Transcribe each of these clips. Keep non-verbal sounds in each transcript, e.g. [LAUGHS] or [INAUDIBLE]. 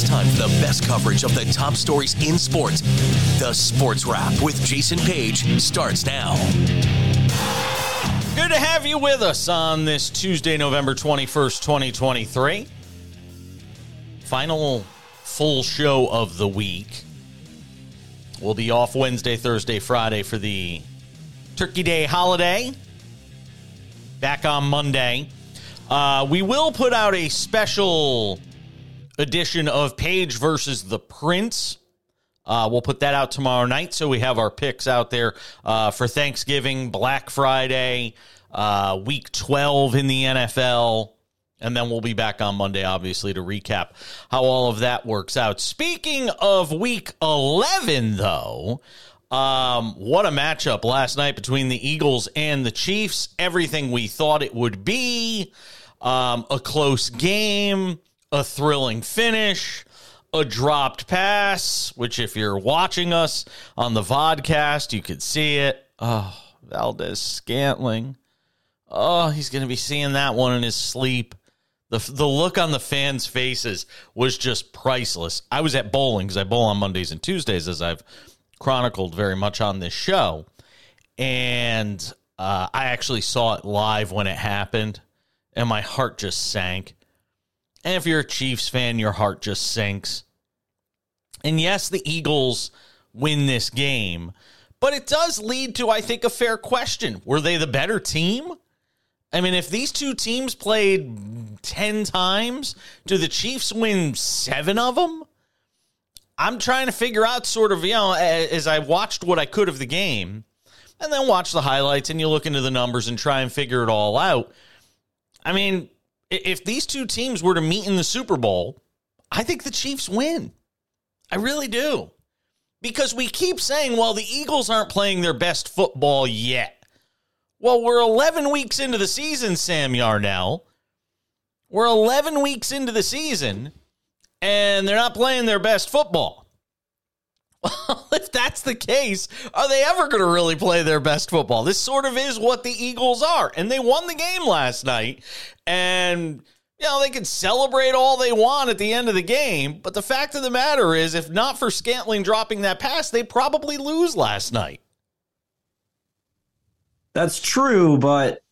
It's time for the best coverage of the top stories in sports. The Sports Wrap with Jason Page starts now. Good to have you with us on this Tuesday, November 21st, 2023. Final full show of the week. We'll be off Wednesday, Thursday, Friday for the Turkey Day holiday. Back on Monday. Uh, we will put out a special edition of Page versus the Prince. Uh, we'll put that out tomorrow night, so we have our picks out there uh, for Thanksgiving, Black Friday, uh, Week 12 in the NFL, and then we'll be back on Monday, obviously, to recap how all of that works out. Speaking of Week 11, though, um, what a matchup last night between the Eagles and the Chiefs. Everything we thought it would be. Um, a close game a thrilling finish, a dropped pass, which if you're watching us on the vodcast, you could see it. Oh, Valdes-Scantling. Oh, he's going to be seeing that one in his sleep. The, the look on the fans' faces was just priceless. I was at bowling because I bowl on Mondays and Tuesdays, as I've chronicled very much on this show. And uh, I actually saw it live when it happened, and my heart just sank and if you're a Chiefs fan, your heart just sinks. And yes, the Eagles win this game, but it does lead to, I think, a fair question. Were they the better team? I mean, if these two teams played 10 times, do the Chiefs win seven of them? I'm trying to figure out, sort of, you know, as I watched what I could of the game and then watch the highlights and you look into the numbers and try and figure it all out. I mean, if these two teams were to meet in the Super Bowl, I think the Chiefs win. I really do. Because we keep saying, well, the Eagles aren't playing their best football yet. Well, we're 11 weeks into the season, Sam Yarnell. We're 11 weeks into the season, and they're not playing their best football. Well, [LAUGHS] if that's the case, are they ever going to really play their best football? This sort of is what the Eagles are. And they won the game last night. And, you know, they can celebrate all they want at the end of the game. But the fact of the matter is, if not for Scantling dropping that pass, they probably lose last night. That's true, but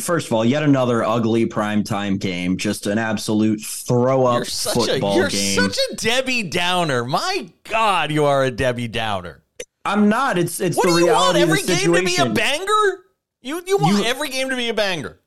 first of all, yet another ugly primetime game. Just an absolute throw up football a, you're game. You're such a Debbie Downer. My God, you are a Debbie Downer. I'm not. It's it's what the do you reality want? Every game to be a banger. You you want you, every game to be a banger.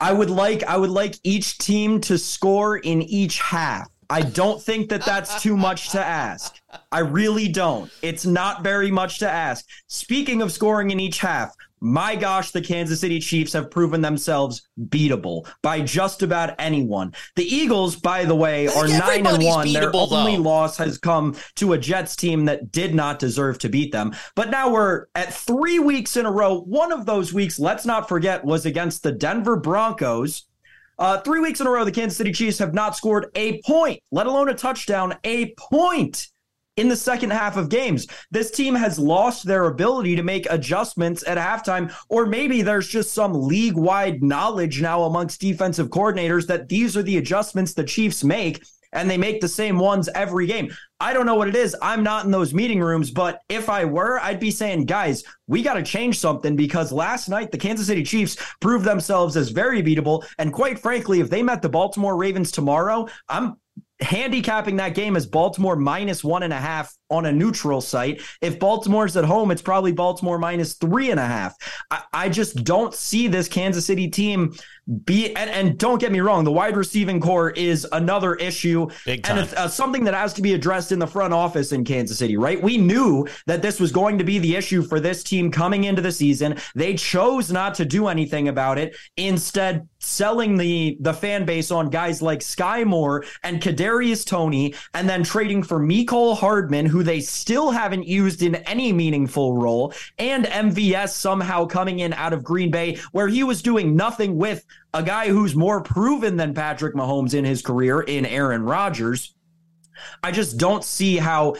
I would like I would like each team to score in each half. I don't think that that's too much to ask. I really don't. It's not very much to ask. Speaking of scoring in each half, my gosh, the Kansas City Chiefs have proven themselves beatable by just about anyone. The Eagles, by the way, are nine and one. Their only though. loss has come to a Jets team that did not deserve to beat them. But now we're at three weeks in a row. One of those weeks, let's not forget, was against the Denver Broncos. Uh, three weeks in a row, the Kansas City Chiefs have not scored a point, let alone a touchdown, a point in the second half of games. This team has lost their ability to make adjustments at halftime, or maybe there's just some league wide knowledge now amongst defensive coordinators that these are the adjustments the Chiefs make. And they make the same ones every game. I don't know what it is. I'm not in those meeting rooms, but if I were, I'd be saying, guys, we got to change something because last night the Kansas City Chiefs proved themselves as very beatable. And quite frankly, if they met the Baltimore Ravens tomorrow, I'm handicapping that game as Baltimore minus one and a half on a neutral site. If Baltimore's at home, it's probably Baltimore minus three and a half. I, I just don't see this Kansas City team be, and, and, don't get me wrong, the wide receiving core is another issue. Big time. And it's uh, something that has to be addressed in the front office in Kansas City, right? We knew that this was going to be the issue for this team coming into the season. They chose not to do anything about it. Instead, selling the the fan base on guys like Skyy Moore and Kadarius Toney, and then trading for Mecole Hardman, who they still haven't used in any meaningful role, and MVS somehow coming in out of Green Bay, where he was doing nothing with a guy who's more proven than Patrick Mahomes in his career in Aaron Rodgers. I just don't see how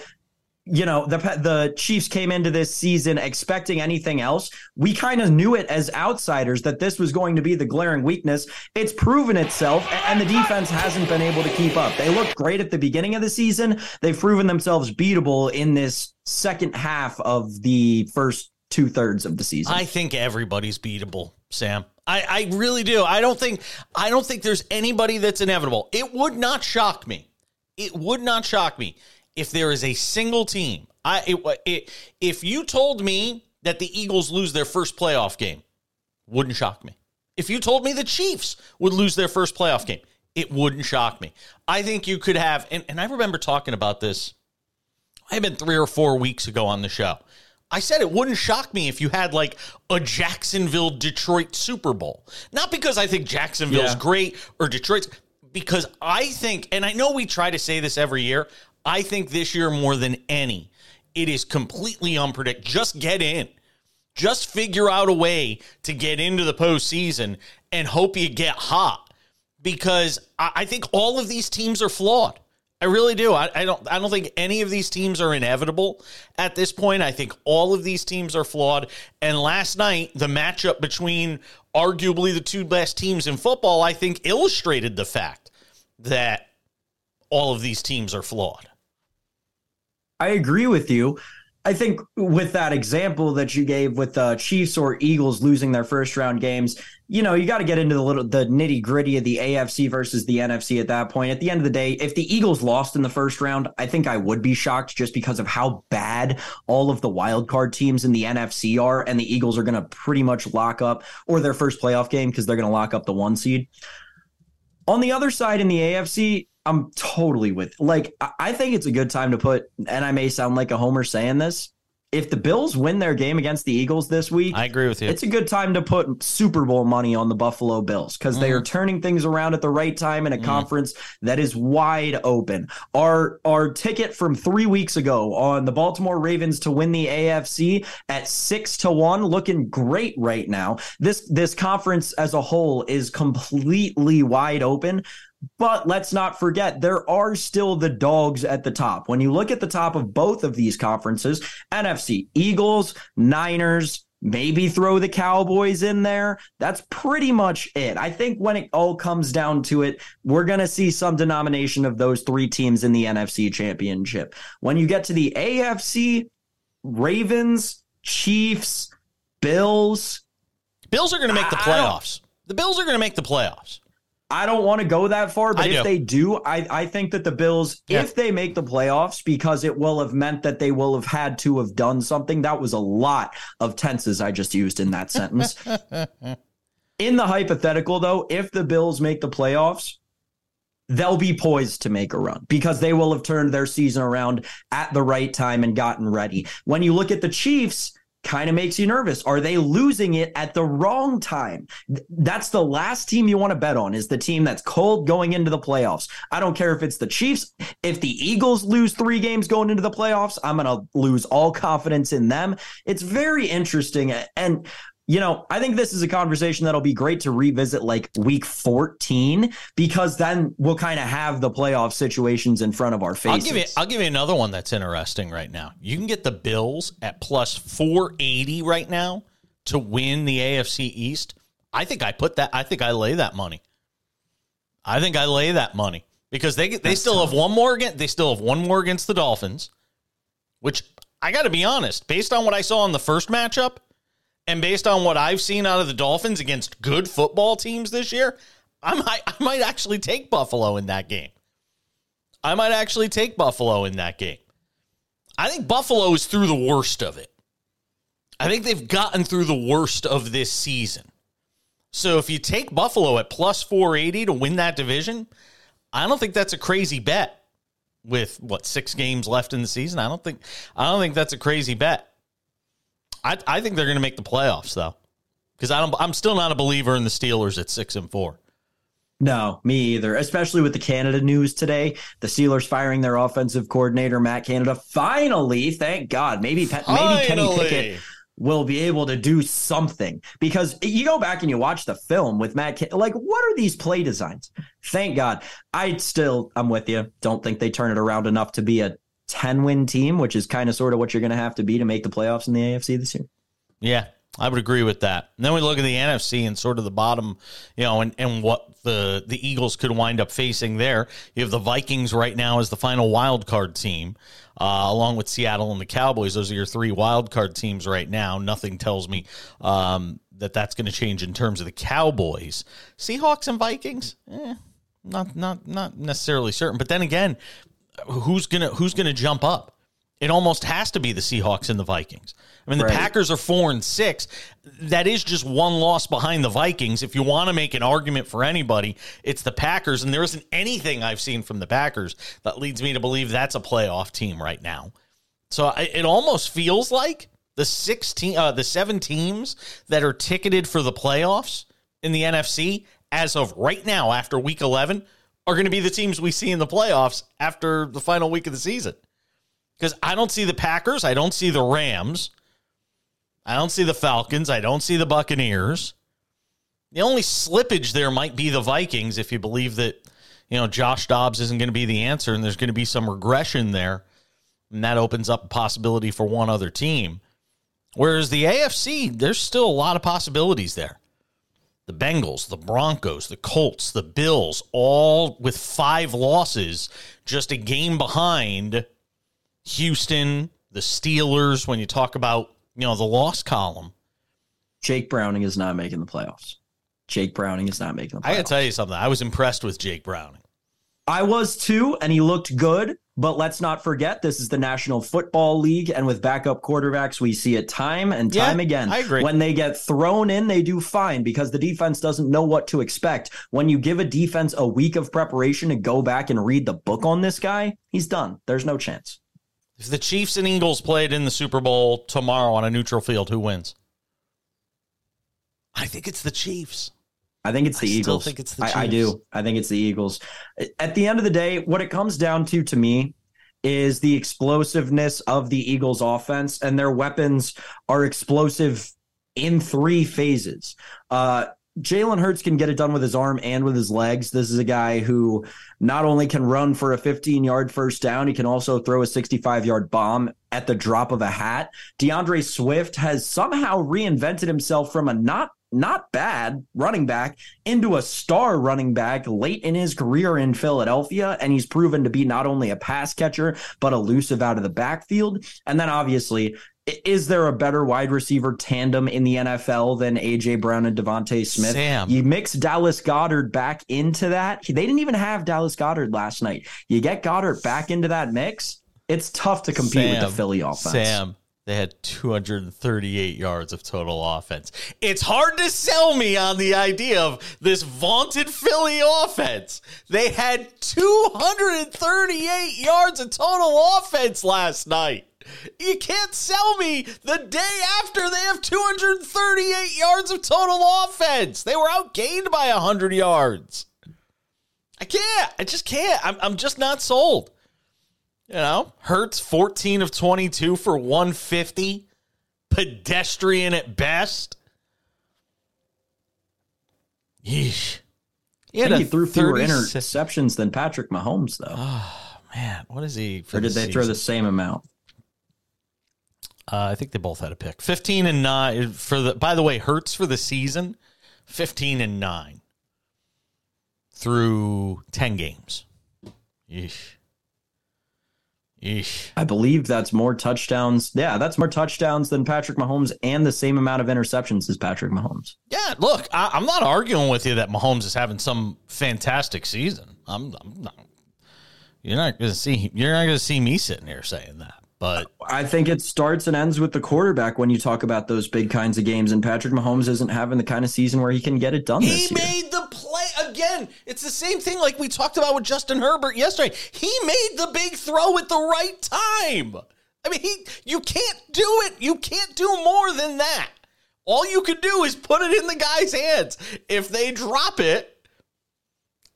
you know the the Chiefs came into this season expecting anything else. We kind of knew it as outsiders that this was going to be the glaring weakness. It's proven itself, and the defense hasn't been able to keep up. They looked great at the beginning of the season. They've proven themselves beatable in this second half of the first two thirds of the season. I think everybody's beatable, Sam. I, I really do. I don't think I don't think there's anybody that's inevitable. It would not shock me. It would not shock me if there is a single team. I it, it, if you told me that the Eagles lose their first playoff game, wouldn't shock me. If you told me the Chiefs would lose their first playoff game, it wouldn't shock me. I think you could have, and, and I remember talking about this. I've been three or four weeks ago on the show. I said it wouldn't shock me if you had like a Jacksonville Detroit Super Bowl. Not because I think Jacksonville's yeah. great or Detroit's, because I think, and I know we try to say this every year, I think this year more than any, it is completely unpredictable. Just get in. Just figure out a way to get into the postseason and hope you get hot. Because I think all of these teams are flawed. I really do. I, I, don't. I don't think any of these teams are inevitable at this point. I think all of these teams are flawed. And last night, the matchup between arguably the two best teams in football, I think, illustrated the fact that all of these teams are flawed. I agree with you. I think with that example that you gave with the Chiefs or Eagles losing their first round games, you know, you got to get into the little the nitty gritty of the AFC versus the NFC at that point. At the end of the day, if the Eagles lost in the first round, I think I would be shocked just because of how bad all of the wild card teams in the NFC are, and the Eagles are going to pretty much lock up or their first playoff game because they're going to lock up the one seed. On the other side in the AFC, I'm totally with like I think it's a good time to put and I may sound like a homer saying this. If the Bills win their game against the Eagles this week, I agree with you. It's a good time to put Super Bowl money on the Buffalo Bills because mm. they are turning things around at the right time in a mm. conference that is wide open. Our our ticket from three weeks ago on the Baltimore Ravens to win the AFC at six to one, looking great right now. This this conference as a whole is completely wide open. But let's not forget, there are still the dogs at the top. When you look at the top of both of these conferences, NFC, Eagles, Niners, maybe throw the Cowboys in there. That's pretty much it. I think when it all comes down to it, we're going to see some denomination of those three teams in the NFC championship. When you get to the AFC, Ravens, Chiefs, Bills. Bills are going to make the playoffs. The Bills are going to make the playoffs. I don't want to go that far, but I if do. they do, I, I think that the Bills, yeah. if they make the playoffs, because it will have meant that they will have had to have done something. That was a lot of tenses I just used in that sentence. [LAUGHS] in the hypothetical, though, if the Bills make the playoffs, they'll be poised to make a run because they will have turned their season around at the right time and gotten ready. When you look at the Chiefs, kind of makes you nervous. Are they losing it at the wrong time? That's the last team you want to bet on is the team that's cold going into the playoffs. I don't care if it's the Chiefs. If the Eagles lose three games going into the playoffs, I'm going to lose all confidence in them. It's very interesting. And you know, I think this is a conversation that'll be great to revisit like week 14 because then we'll kind of have the playoff situations in front of our faces. I'll give you I'll give you another one that's interesting right now. You can get the Bills at plus 480 right now to win the AFC East. I think I put that I think I lay that money. I think I lay that money because they they still tough. have one more against they still have one more against the Dolphins, which I got to be honest, based on what I saw in the first matchup, and based on what I've seen out of the Dolphins against good football teams this year, I might I might actually take Buffalo in that game. I might actually take Buffalo in that game. I think Buffalo is through the worst of it. I think they've gotten through the worst of this season. So if you take Buffalo at plus 480 to win that division, I don't think that's a crazy bet with what 6 games left in the season. I don't think I don't think that's a crazy bet. I, I think they're going to make the playoffs though, because I don't. I'm still not a believer in the Steelers at six and four. No, me either. Especially with the Canada news today, the Steelers firing their offensive coordinator Matt Canada. Finally, thank God. Maybe maybe Kenny Pickett will be able to do something because you go back and you watch the film with Matt. Like, what are these play designs? Thank God. I still, I'm with you. Don't think they turn it around enough to be a 10 win team, which is kind of sort of what you're going to have to be to make the playoffs in the AFC this year. Yeah, I would agree with that. And then we look at the NFC and sort of the bottom, you know, and, and what the the Eagles could wind up facing there. You have the Vikings right now as the final wild card team, uh, along with Seattle and the Cowboys. Those are your three wild card teams right now. Nothing tells me um, that that's going to change in terms of the Cowboys. Seahawks and Vikings, eh, not not not necessarily certain. But then again, who's gonna who's gonna jump up? It almost has to be the Seahawks and the Vikings. I mean, the right. Packers are four and six. That is just one loss behind the Vikings. If you want to make an argument for anybody, it's the Packers, and there isn't anything I've seen from the Packers that leads me to believe that's a playoff team right now. So it almost feels like the sixteen, uh, the seven teams that are ticketed for the playoffs in the NFC as of right now, after Week Eleven, are going to be the teams we see in the playoffs after the final week of the season because I don't see the Packers. I don't see the Rams. I don't see the Falcons. I don't see the Buccaneers. The only slippage there might be the Vikings if you believe that, you know, Josh Dobbs isn't going to be the answer and there's going to be some regression there. And that opens up a possibility for one other team. Whereas the AFC, there's still a lot of possibilities there. The Bengals, the Broncos, the Colts, the Bills, all with five losses, just a game behind Houston, the Steelers, when you talk about, you know, the loss column. Jake Browning is not making the playoffs. Jake Browning is not making the playoffs. I got to tell you something. I was impressed with Jake Browning. I was too, and he looked good. But let's not forget, this is the National Football League, and with backup quarterbacks, we see it time and time yeah, again. I agree. When they get thrown in, they do fine because the defense doesn't know what to expect. When you give a defense a week of preparation to go back and read the book on this guy, he's done. There's no chance. If the Chiefs and Eagles played in the Super Bowl tomorrow on a neutral field, who wins? I think it's the Chiefs. I think it's the I Eagles. think it's the I, I do. I think it's the Eagles. At the end of the day, what it comes down to to me is the explosiveness of the Eagles offense and their weapons are explosive in three phases. Uh, Jalen Hurts can get it done with his arm and with his legs. This is a guy who not only can run for a 15 yard first down, he can also throw a 65 yard bomb at the drop of a hat. D'Andre Swift has somehow reinvented himself from a not not bad running back into a star running back late in his career in Philadelphia. And he's proven to be not only a pass catcher, but elusive out of the backfield. And then obviously is there a better wide receiver tandem in the NFL than AJ Brown and DeVonta Smith? Sam. You mix Dallas Goedert back into that. They didn't even have Dallas Goedert last night. You get Goedert back into that mix. It's tough to compete Sam, with the Philly offense. Sam, they had 238 yards of total offense. It's hard to sell me on the idea of this vaunted Philly offense. They had 238 yards of total offense last night. You can't sell me the day after they have 238 yards of total offense. They were outgained by 100 yards. I can't. I just can't. I'm, I'm just not sold. You know, Hurts 14 of 22 for 150. Pedestrian at best. Yeesh. He, had he threw fewer interceptions than Patrick Mahomes, though. Oh, man. What is he? or did they season? throw the same amount? Uh, I think they both had a pick. 15 and 9 for the by the way, Hurts for the season, 15 and 9 through 10 games. Yeesh. Yeesh. I believe that's more touchdowns. Yeah, that's more touchdowns than Patrick Mahomes and the same amount of interceptions as Patrick Mahomes. Yeah, look, I, am not arguing with you that Mahomes is having some fantastic season. I'm, I'm not. You're not going to see. You're not going to see me sitting here saying that. But I think it starts and ends with the quarterback when you talk about those big kinds of games. And Patrick Mahomes isn't having the kind of season where he can get it done. He made the play again. It's the same thing like we talked about with Justin Herbert yesterday. He made the big throw at the right time. I mean, he you can't do it. You can't do more than that. All you can do is put it in the guy's hands. If they drop it,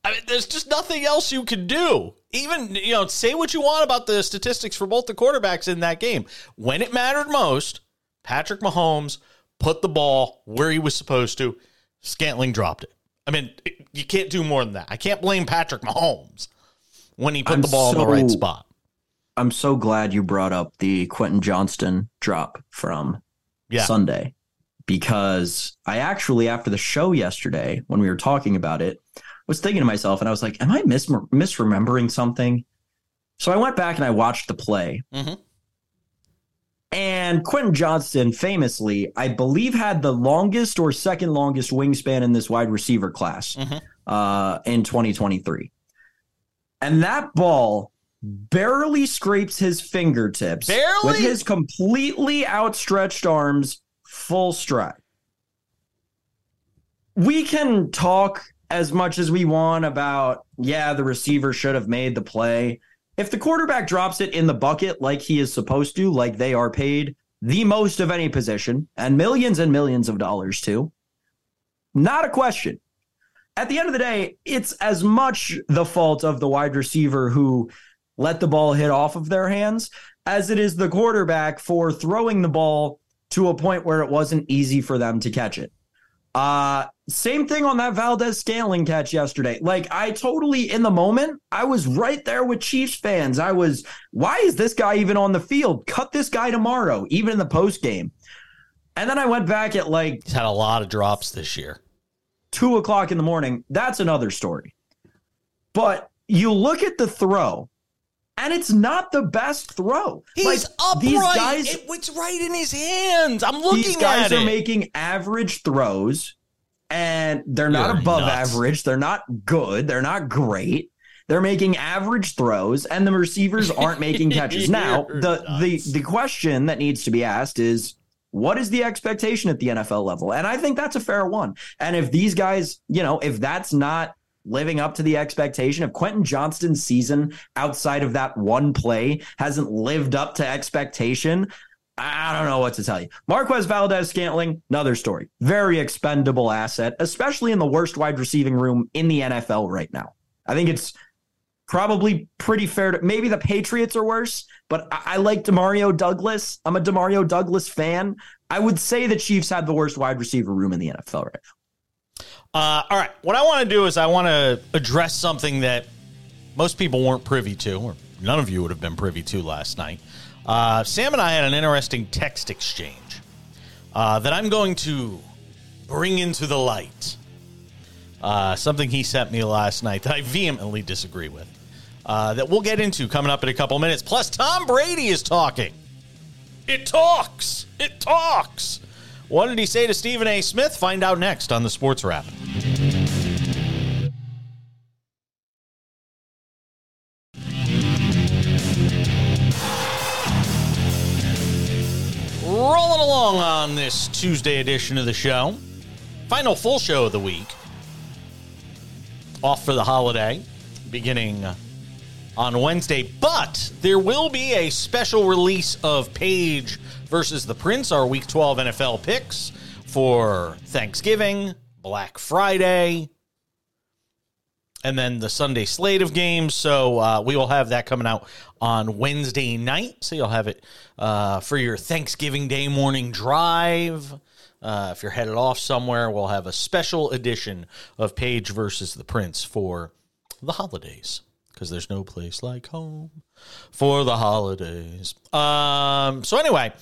I mean, there's just nothing else you can do. Even, you know, say what you want about the statistics for both the quarterbacks in that game. When it mattered most, Patrick Mahomes put the ball where he was supposed to. Scantling dropped it. I mean, you can't do more than that. I can't blame Patrick Mahomes when he put I'm the ball so, in the right spot. I'm so glad you brought up the Quentin Johnston drop from Yeah. Sunday because I actually, after the show yesterday, when we were talking about it, was thinking to myself and I was like, am I mis- misremembering something? So I went back and I watched the play. Mhm. And Quentin Johnston famously, I believe, had the longest or second longest wingspan in this wide receiver class Mhm. uh, in 2023. And that ball barely scrapes his fingertips Barely? with his completely outstretched arms full stride. We can talk as much as we want about, yeah, the receiver should have made the play. If the quarterback drops it in the bucket like he is supposed to, like they are paid the most of any position and millions and millions of dollars too, not a question. At the end of the day, it's as much the fault of the wide receiver who let the ball hit off of their hands as it is the quarterback for throwing the ball to a point where it wasn't easy for them to catch it. Uh, same thing on that Valdes Scantling catch yesterday. Like, I totally, in the moment, I was right there with Chiefs fans. I was, why is this guy even on the field? Cut this guy tomorrow, even in the post game. And then I went back at like He's had a lot of drops this year. two o'clock in the morning. That's another story. But you look at the throw, and it's not the best throw. He's Like, upright. These guys, It- it's right in his hands. I'm looking these guys are it. making average throws, and they're not You're above nuts. average. They're not good. They're not great. They're making average throws, and the receivers aren't making [LAUGHS] catches. now, the the the question that needs to be asked is. What is the expectation at the NFL level? And I think that's a fair one. And if these guys, you know, if that's not living up to the expectation, if Quentin Johnston's season outside of that one play hasn't lived up to expectation, I don't know what to tell you. Marquez Valdes Scantling, another story. Very expendable asset, especially in the worst wide receiving room in the NFL right now. I think it's probably pretty fair to maybe the Patriots are worse, but I, I like Demario Douglas. I'm a Demario Douglas fan. I would say the Chiefs had the worst wide receiver room in the NFL right now. Uh, all right. What I want to do is I want to address something that most people weren't privy to, or none of you would have been privy to last night. Uh, Sam and I had an interesting text exchange uh, that I'm going to bring into the light. Uh, something he sent me last night that I vehemently disagree with. Uh, that we'll get into coming up in a couple minutes. Plus, Tom Brady is talking. It talks. It talks. What did he say to Stephen A. Smith? Find out next on the Sports Wrap. On this Tuesday edition of the show. Final full show of the week. Off for the holiday, beginning uh, on Wednesday. But there will be a special release of Page versus the Prince, our Week 12 NFL picks for Thanksgiving, Black Friday, and then the Sunday slate of games. So uh, we will have that coming out on Wednesday night. So you'll have it uh, for your Thanksgiving Day morning drive. Uh, if you're headed off somewhere, we'll have a special edition of Page versus the Prince for the holidays because there's no place like home for the holidays. Um, so anyway,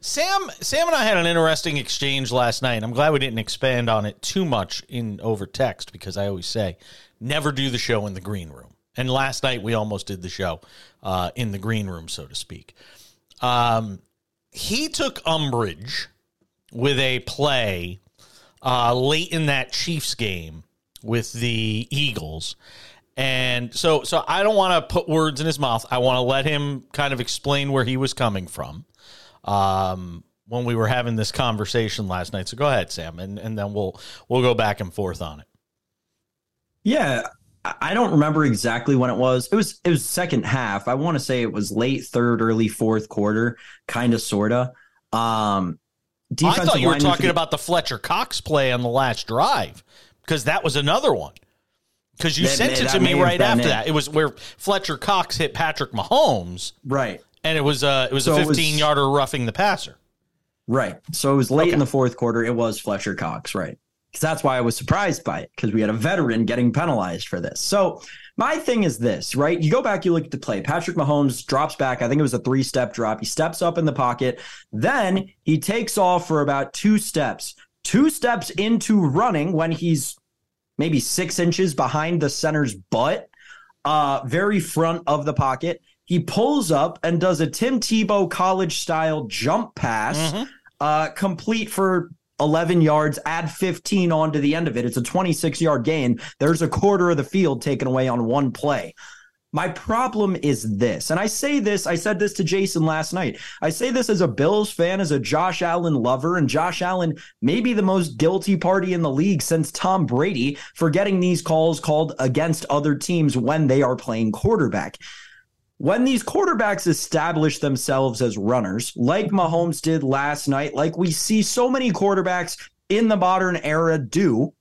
Sam, Sam and I had an interesting exchange last night. I'm glad we didn't expand on it too much in over text because I always say never do the show in the green room. And last night we almost did the show uh, in the green room, so to speak. Um, he took umbrage with a play uh, late in that Chiefs game with the Eagles. And so so I don't want to put words in his mouth. I want to let him kind of explain where he was coming from um, when we were having this conversation last night. So go ahead, Sam, and, and then we'll we'll go back and forth on it. Yeah, I don't remember exactly when it was. It was it was second half. I want to say it was late third, early fourth quarter, kind of sorta. Um I thought you were talking the- about the Fletcher Cox play on the last drive because that was another one. Because you That sent may- it to me right after it. that. It was where Fletcher Cox hit Patrick Mahomes, right. and it was uh, it was So a it was- 15 yarder roughing the passer. Right. So it was late Okay. in the fourth quarter. It was Fletcher Cox, right? Because that's why I was surprised by it, because we had a veteran getting penalized for this. So My thing is this, right? You go back, you look at the play. Patrick Mahomes drops back. I think it was a three step drop. He steps up in the pocket. Then he takes off for about two steps. Two steps into running when he's maybe six inches behind the center's butt, uh, very front of the pocket. He pulls up and does a Tim Tebow college style jump pass, mm-hmm. uh, complete for 11 yards, add 15 on to the end of it. It's a 26 yard gain. There's a quarter of the field taken away on one play. My problem is this, and I say this, I said this to Jason last night. I say this as a Bills fan, as a Josh Allen lover, and Josh Allen may be the most guilty party in the league since Tom Brady for getting these calls called against other teams when they are playing quarterback. When these quarterbacks establish themselves as runners, like Mahomes did last night, like we see so many quarterbacks in the modern era do,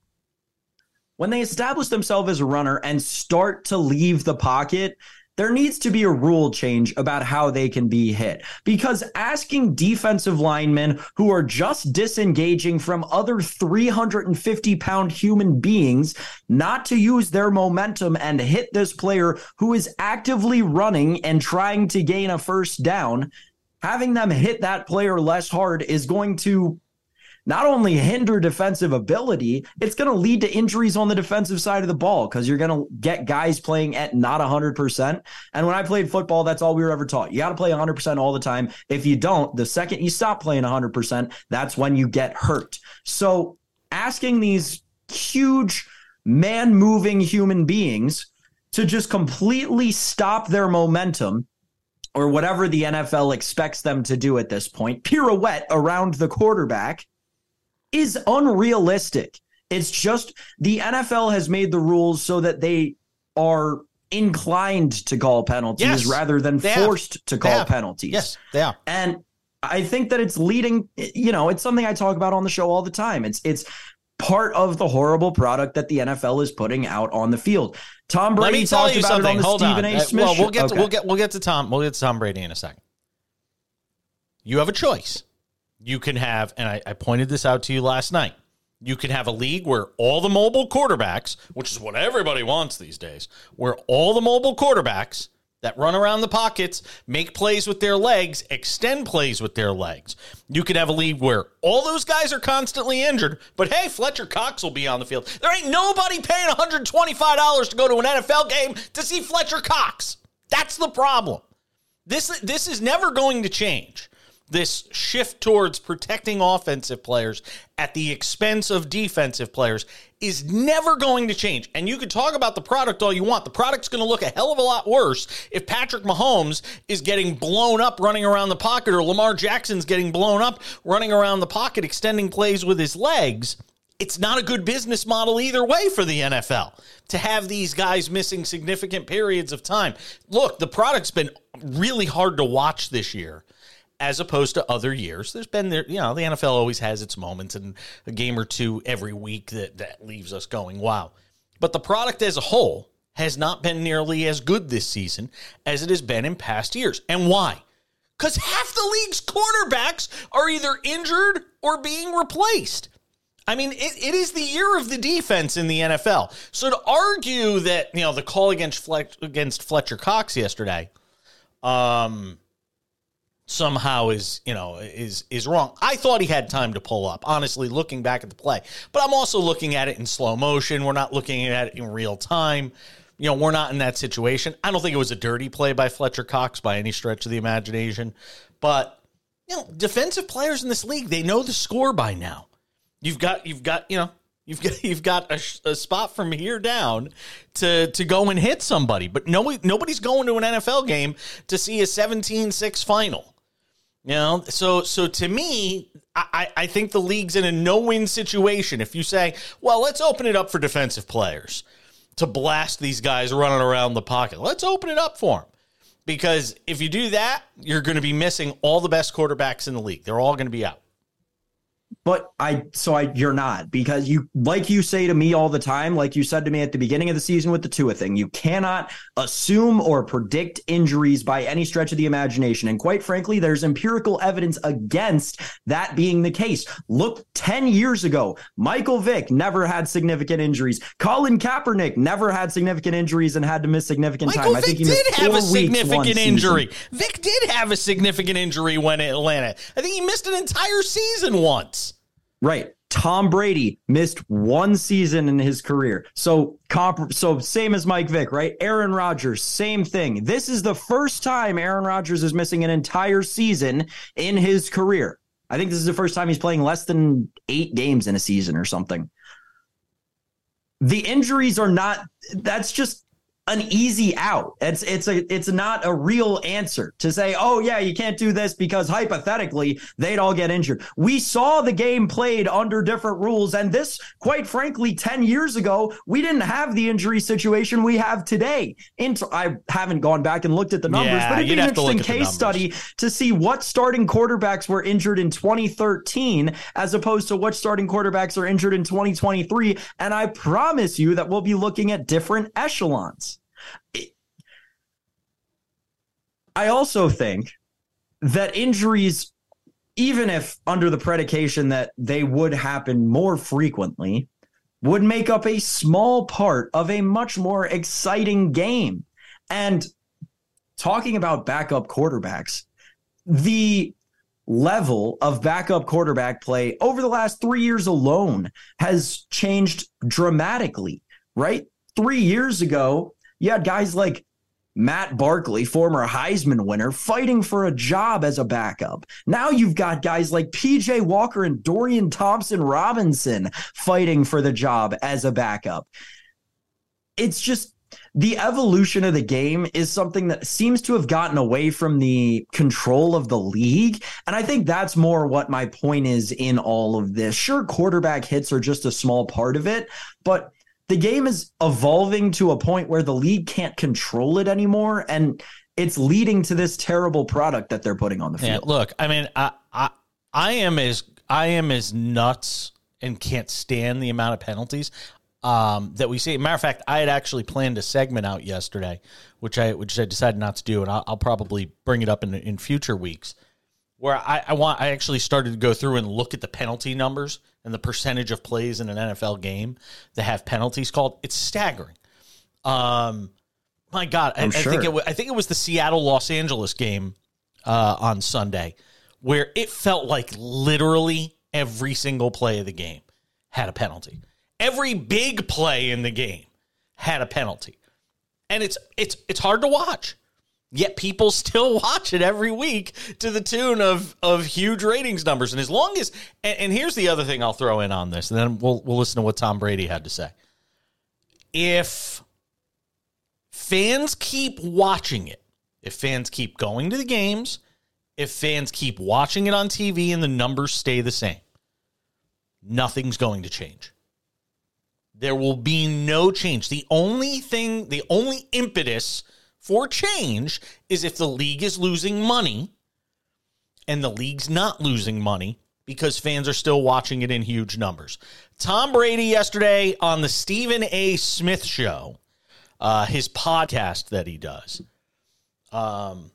when they establish themselves as a runner and start to leave the pocket, there needs to be a rule change about how they can be hit. Because asking defensive linemen who are just disengaging from other 350 pound human beings not to use their momentum and hit this player who is actively running and trying to gain a first down, having them hit that player less hard is going to not only hinder defensive ability, it's going to lead to injuries on the defensive side of the ball because you're going to get guys playing at not 100%. And when I played football, that's all we were ever taught. You got to play 100% all the time. If you don't, the second you stop playing 100%, that's when you get hurt. So asking these huge man moving human beings to just completely stop their momentum or whatever the NFL expects them to do at this point, pirouette around the quarterback is unrealistic. It's just the NFL has made the rules so that they are inclined to call penalties yes, rather than forced have. to call penalties. Yes, they are. And I think that it's leading, you know, it's something I talk about on the show all the time. It's it's part of the horrible product that the NFL is putting out on the field. Tom Brady Let me tell you something. Hold Stephen on. A. Uh, Smith well, we'll get okay. to, we'll get we'll get to Tom we'll get to Tom Brady in a second. You have a choice you can have, and I, I pointed this out to you last night. You can have a league where all the mobile quarterbacks, which is what everybody wants these days, where all the mobile quarterbacks that run around the pockets, make plays with their legs, extend plays with their legs. You could have a league where all those guys are constantly injured, but hey, Fletcher Cox will be on the field. There ain't nobody paying $125 to go to an NFL game to see Fletcher Cox. That's the problem. This this is never going to change this shift towards protecting offensive players at the expense of defensive players is never going to change. And you can talk about the product all you want. The product's going to look a hell of a lot worse if Patrick Mahomes is getting blown up running around the pocket or Lamar Jackson's getting blown up running around the pocket, extending plays with his legs. It's not a good business model either way for the NFL to have these guys missing significant periods of time. Look, the product's been really hard to watch this year as opposed to other years. There's been there, you know, the NFL always has its moments and a game or two every week that that leaves us going, wow. But the product as a whole has not been nearly as good this season as it has been in past years. And why? Because half the league's quarterbacks are either injured or being replaced. I mean, it, it is the year of the defense in the NFL. So to argue that, you know, the call against against Fletcher Cox yesterday, um, somehow is you know is is wrong. I thought he had time to pull up. Honestly, looking back at the play, but I'm also looking at it in slow motion. We're not looking at it in real time. You know, we're not in that situation. I don't think it was a dirty play by Fletcher Cox by any stretch of the imagination, but you know, defensive players in this league they know the score by now. You've got you've got you know You've got [LAUGHS] you've got a, a, spot from here down to to go and hit somebody, but no nobody's going to an NFL game to see a 17-6 final. You know, so so to me, I, I think the league's in a no-win situation. If you say, well, let's open it up for defensive players to blast these guys running around the pocket. Let's open it up for them. Because if you do that, you're going to be missing all the best quarterbacks in the league. They're all going to be out. But I so I you're not because you like you say to me all the time, like you said to me at the beginning of the season with the Tua thing, you cannot assume or predict injuries by any stretch of the imagination. And quite frankly, there's empirical evidence against that being the case. Look, 10 years ago, Michael Vick never had significant injuries. Colin Kaepernick never had significant injuries and had to miss significant Michael time. Vick I think he did have a significant injury. Season. Vick did have a significant injury when at Atlanta. I think he missed an entire season once. Right. Tom Brady missed one season in his career. So comp- so same as Mike Vick, right? Aaron Rodgers, same thing. This is the first time Aaron Rodgers is missing an entire season in his career. I think this is the first time he's playing less than 8 games in a season or something. The injuries are not that's just an easy out. It's it's a it's not a real answer to say, "Oh yeah, you can't do this because hypothetically they'd all get injured." We saw the game played under different rules and this quite frankly 10 years ago, we didn't have the injury situation we have today. Into I haven't gone back and looked at the numbers, Yeah, but it'd be an have to look interesting case study to see what starting quarterbacks were injured in 2013 as opposed to what starting quarterbacks are injured in 2023, and I promise you that we'll be looking at different echelons. I also think that injuries, even if under the predication that they would happen more frequently, would make up a small part of a much more exciting game. And talking about backup quarterbacks, the level of backup quarterback play over the last three years alone has changed dramatically, right? Three years ago, you had guys like Matt Barkley, former Heisman winner, fighting for a job as a backup. Now you've got guys like PJ Walker and Dorian Thompson Robinson fighting for the job as a backup. It's just the evolution of the game is something that seems to have gotten away from the control of the league. And I think that's more what my point is in all of this. Sure, quarterback hits are just a small part of it, but the game is evolving to a point where the league can't control it anymore and it's leading to this terrible product that they're putting on the field. Yeah, look, I mean, I, I I am as I am as nuts and can't stand the amount of penalties um, that we see. Matter of fact, I had actually planned a segment out yesterday, which I which I decided not to do, and I'll, I'll probably bring it up in in future weeks. Where I, I want, I actually started to go through and look at the penalty numbers and the percentage of plays in an NFL game that have penalties called. It's staggering. Um, my God, I, I think it, wa- I think it was the Seattle Los Angeles game uh, on Sunday where it felt like literally every single play of the game had a penalty. Every big play in the game had a penalty, and it's it's it's hard to watch. Yet people [LAUGHS] still watch it every week to the tune of of huge ratings numbers. And as long as and, and here's the other thing I'll throw in on this, and then we'll we'll listen to what Tom Brady had to say. If fans keep watching it, if fans keep going to the games, if fans keep watching it on TV and the numbers stay the same, nothing's going to change. There will be no change. The only thing, the only impetus for change is if the league is losing money and the league's not losing money because fans are still watching it in huge numbers. Tom Brady yesterday on the Stephen A. Smith show, uh, his podcast that he does. Um,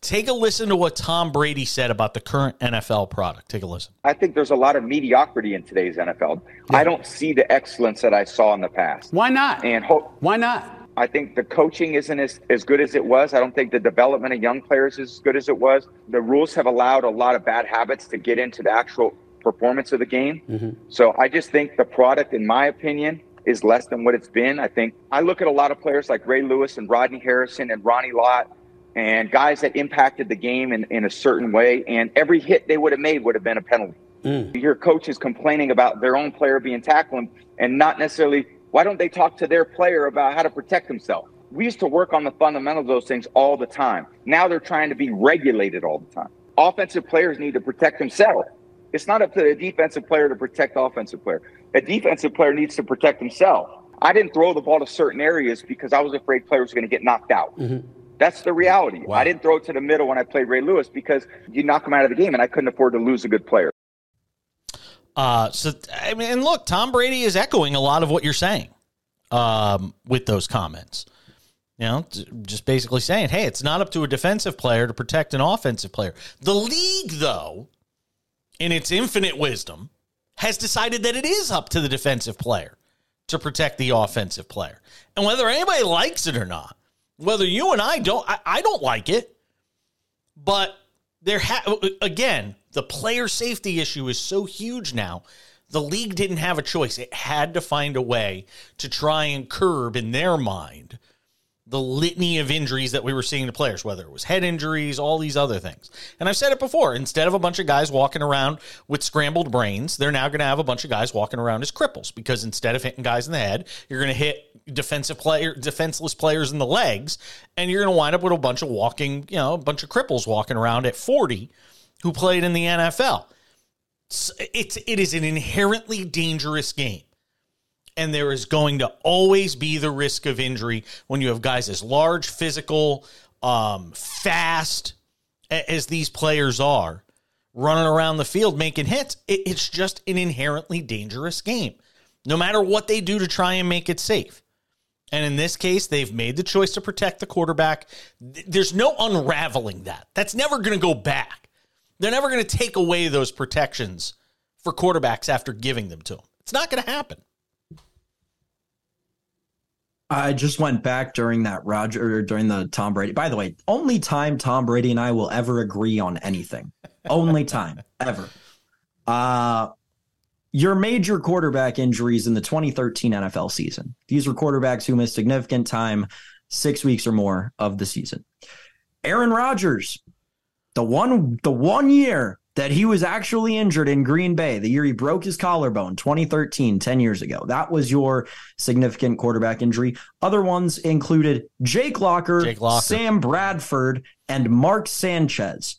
take a listen to what Tom Brady said about the current NFL product. Take a listen. I think there's a lot of mediocrity in today's NFL. I don't see the excellence that I saw in the past. Why not? And ho- Why not? I think the coaching isn't as, as good as it was. I don't think the development of young players is as good as it was. The rules have allowed a lot of bad habits to get into the actual performance of the game. Mm-hmm. So I just think the product, in my opinion, is less than what it's been. I think I look at a lot of players like Ray Lewis and Rodney Harrison and Ronnie Lott and guys that impacted the game in, in a certain way. And every hit they would have made would have been a penalty. Mm. You hear coaches complaining about their own player being tackled and not necessarily why don't they talk to their player about how to protect himself? We used to work on the fundamentals of those things all the time. Now they're trying to be regulated all the time. Offensive players need to protect themselves. It's not up to the defensive player to protect the offensive player. A defensive player needs to protect himself. I didn't throw the ball to certain areas because I was afraid players were going to get knocked out. Mm-hmm. That's the reality. I didn't throw it to the middle when I played Ray Lewis because you knock him out of the game and I couldn't afford to lose a good player. Uh, so I mean, and look, Tom Brady is echoing a lot of what you're saying um, with those comments. You know, just basically saying, hey, it's not up to a defensive player to protect an offensive player. The league, though, in its infinite wisdom, has decided that it is up to the defensive player to protect the offensive player. And whether anybody likes it or not, whether you and I don't, I, I don't like it, but there, ha- again, the player safety issue is so huge now. The league didn't have a choice. It had to find a way to try and curb in their mind the litany of injuries that we were seeing to players, whether it was head injuries, all these other things. And I've said it before instead of a bunch of guys walking around with scrambled brains, they're now going to have a bunch of guys walking around as cripples because instead of hitting guys in the head, you're going to hit defensive player, defenseless players in the legs, and you're going to wind up with a bunch of walking, you know, a bunch of cripples walking around at 40 who played in the NFL. It's, it's it is an inherently dangerous game and there is going to always be the risk of injury when you have guys as large, physical, um, fast as these players are running around the field making hits. it's just an inherently dangerous game, no matter what they do to try and make it safe. And in this case, they've made the choice to protect the quarterback. There's no unraveling that. That's never going to go back. They're never going to take away those protections for quarterbacks after giving them to them. It's not going to happen. I just went back during that Roger during the Tom Brady. By the way, only time Tom Brady and I will ever agree on anything. only time [LAUGHS] ever. Uh your major quarterback injuries in the 2013 NFL season. These were quarterbacks who missed significant time, 6 weeks or more of the season. Aaron Rodgers, the one the one year that he was actually injured in Green Bay the year he broke his collarbone 2013, 10 years ago. That was your significant quarterback injury. Other ones included Jake Locker, Jake Locker. Sam Bradford, and Mark Sanchez.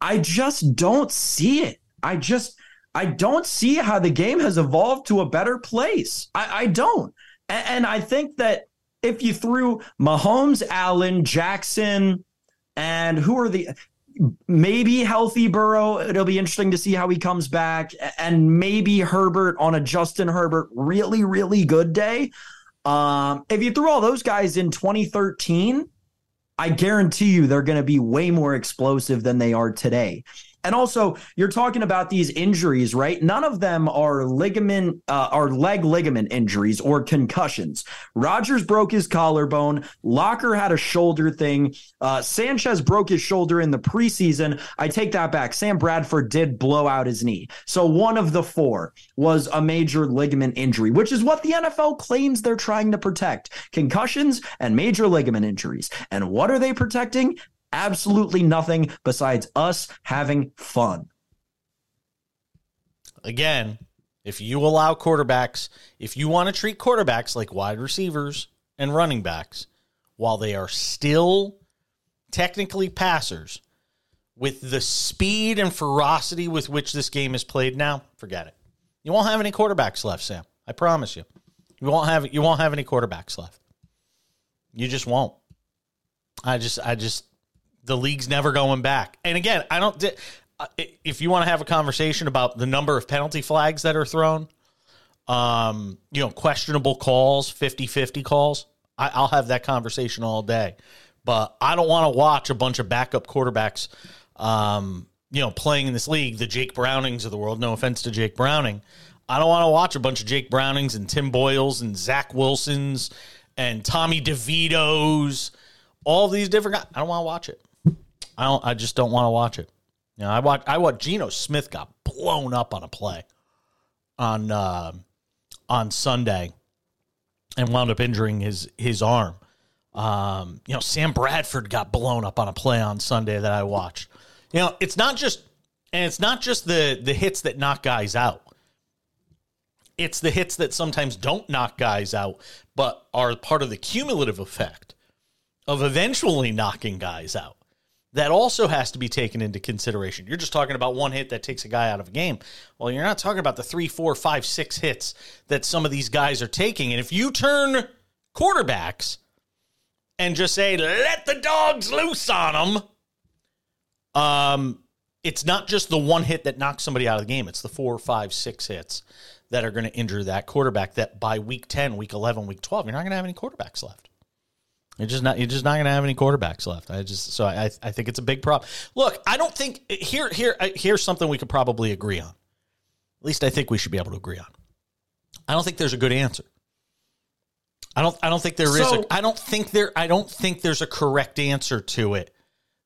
I just don't see it. I just I don't see how the game has evolved to a better place. I, I don't. And, and I think that if you threw Mahomes, Allen, Jackson, and who are the maybe healthy Burrow. It'll be interesting to see how he comes back. And maybe Herbert on a Justin Herbert really, really good day. Um, if you threw all those guys in 2013, I guarantee you they're going to be way more explosive than they are today. And also, you're talking about these injuries, right? None of them are ligament, uh, are leg ligament injuries or concussions. Rodgers broke his collarbone. Locker had a shoulder thing. Uh, Sanchez broke his shoulder in the preseason. I take that back. Sam Bradford did blow out his knee. So one of the four was a major ligament injury, which is what the NFL claims they're trying to protect concussions and major ligament injuries. And what are they protecting? Absolutely nothing besides us having fun. Again, if you allow quarterbacks, if you want to treat quarterbacks like wide receivers and running backs while they are still technically passers with the speed and ferocity with which this game is played now, forget it. You won't have any quarterbacks left, Sam. I promise you. You won't have you won't have any quarterbacks left. You just won't. I just I just the league's never going back. And again, I don't. Uh, if you want to have a conversation about the number of penalty flags that are thrown, um, you know, questionable calls, 50 50 calls, I, will have that conversation all day. But I don't want to watch a bunch of backup quarterbacks, um, you know, playing in this league, the Jake Brownings of the world. No offense to Jake Browning. I don't want to watch a bunch of Jake Brownings and Tim Boyles and Zach Wilsons and Tommy DeVitos, all these different guys. I don't want to watch it. I don't. I just don't want to watch it. You know, I watch. I watch. Geno Smith got blown up on a play on uh, on Sunday and wound up injuring his his arm. Um, you know, Sam Bradford got blown up on a play on Sunday that I watched. You know, it's not just and it's not just the the hits that knock guys out. It's the hits that sometimes don't knock guys out, but are part of the cumulative effect of eventually knocking guys out that also has to be taken into consideration. You're just talking about one hit that takes a guy out of a game. Well, you're not talking about the three, four, five, six hits that some of these guys are taking. And if you turn quarterbacks and just say, let the dogs loose on them, um, it's not just the one hit that knocks somebody out of the game. It's the four, five, six hits that are going to injure that quarterback. That by week ten, week eleven, week twelve, you're not going to have any quarterbacks left. You're just not. You're just not going to have any quarterbacks left. I just so I I think it's a big problem. Look, I don't think here here uh, here's something we could probably agree on. At least I think we should be able to agree on. I don't think there's a good answer. I don't. I don't think there so, is. A, I don't think there. I don't think there's a correct answer to it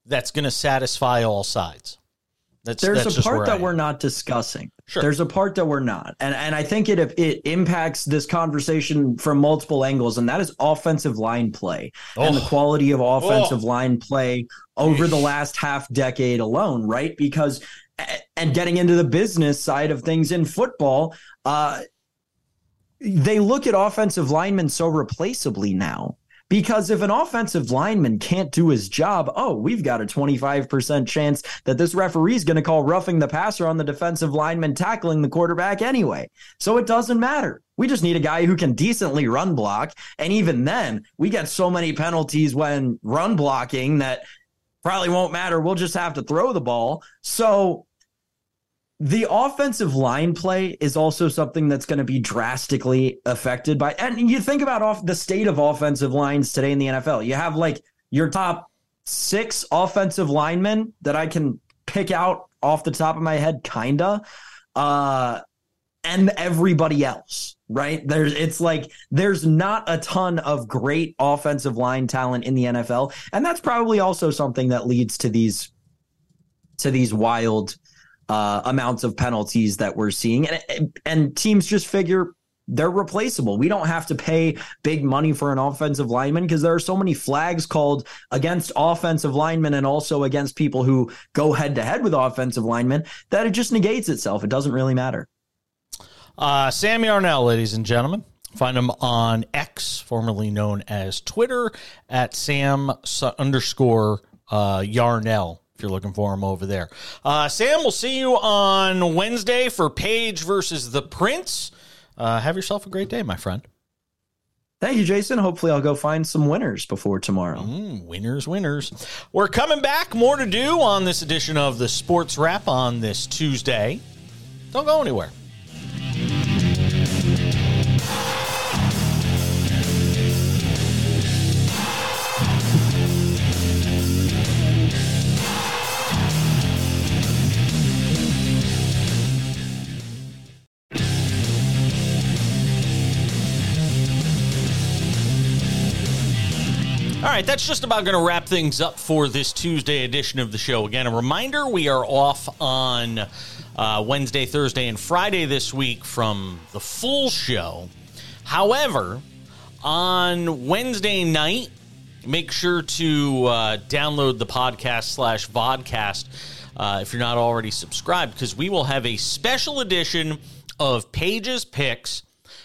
that's going to satisfy all sides. That's, There's that's a part that we're not discussing. Sure. There's a part that we're not, and and I think it it impacts this conversation from multiple angles, and that is offensive line play oh. and the quality of offensive oh. line play over the last half decade alone, right? Because and getting into the business side of things in football, uh, they look at offensive linemen so replaceably now because if an offensive lineman can't do his job, oh, we've got a 25% chance that this referee is going to call roughing the passer on the defensive lineman tackling the quarterback anyway. So it doesn't matter. We just need a guy who can decently run block. And even then, we get so many penalties when run blocking that probably won't matter. We'll just have to throw the ball. So the offensive line play is also something that's going to be drastically affected by and you think about off the state of offensive lines today in the NFL. You have like your top 6 offensive linemen that I can pick out off the top of my head kinda uh and everybody else, right? There's it's like there's not a ton of great offensive line talent in the NFL and that's probably also something that leads to these to these wild uh, amounts of penalties that we're seeing, and and teams just figure they're replaceable. We don't have to pay big money for an offensive lineman because there are so many flags called against offensive linemen and also against people who go head to head with offensive linemen that it just negates itself. It doesn't really matter. Uh, Sam Yarnell, ladies and gentlemen. Find him on X, formerly known as Twitter, at Sam underscore uh, Yarnell if you're looking for him over there. Uh, Sam, we'll see you on Wednesday for Page versus the Prince. Uh, have yourself a great day, my friend. Thank you, Jason. Hopefully, I'll go find some winners before tomorrow. Mm, winners, winners. We're coming back. More to do on this edition of the Sports Wrap on this Tuesday. Don't go anywhere. Right, that's just about going to wrap things up for this Tuesday edition of the show. Again, a reminder we are off on uh, Wednesday, Thursday, and Friday this week from the full show. However, on Wednesday night, make sure to uh, download the podcast slash vodcast uh, if you're not already subscribed, because we will have a special edition of Pages Picks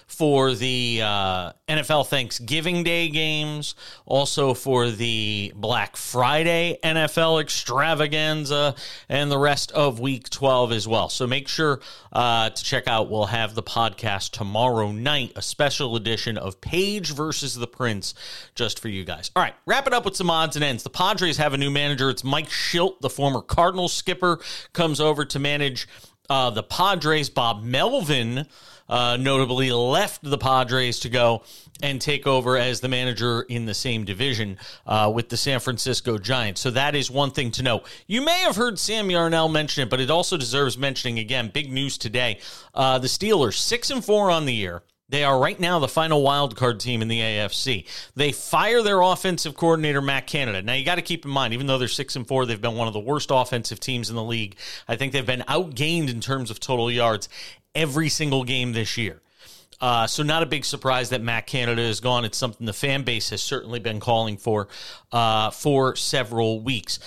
for the uh, NFL Thanksgiving Day games, also for the Black Friday NFL extravaganza, and the rest of Week 12 as well. So make sure uh, to check out. We'll have the podcast tomorrow night, a special edition of Page versus the Prince, just for you guys. All right, wrap it up with some odds and ends. The Padres have a new manager. It's Mike Shildt, the former Cardinals skipper, comes over to manage uh, the Padres. Bob Melvin uh, notably left the Padres to go and take over as the manager in the same division uh, with the San Francisco Giants. So that is one thing to know. You may have heard Sam Yarnell mention it, but it also deserves mentioning again. Big news today: uh, the Steelers six and four on the year. They are right now the final wild card team in the AFC. They fire their offensive coordinator Matt Canada. Now you got to keep in mind, even though they're six and four, they've been one of the worst offensive teams in the league. I think they've been outgained in terms of total yards every single game this year. Uh, so not a big surprise that Matt Canada is gone. It's something the fan base has certainly been calling for uh, for several weeks.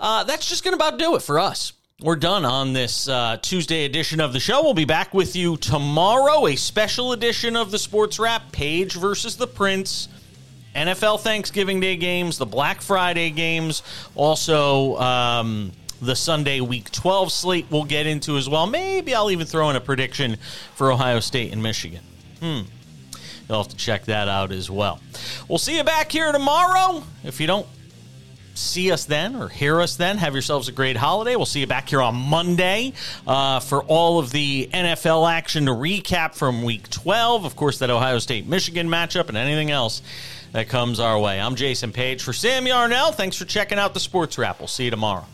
Uh, that's just going to about do it for us. We're done on this uh, Tuesday edition of the show. We'll be back with you tomorrow, a special edition of the Sports Wrap, Page versus the Prince. NFL Thanksgiving Day games, the Black Friday games, also um, the Sunday Week 12 slate we'll get into as well. Maybe I'll even throw in a prediction for Ohio State and Michigan. Hmm. You'll have to check that out as well. We'll see you back here tomorrow. If you don't see us then or hear us then. Have yourselves a great holiday. We'll see you back here on Monday uh, for all of the NFL action to recap from week 12. Of course, that Ohio State Michigan matchup and anything else that comes our way. I'm Jason Page for Sam Yarnell. Thanks for checking out the Sports Wrap. We'll see you tomorrow.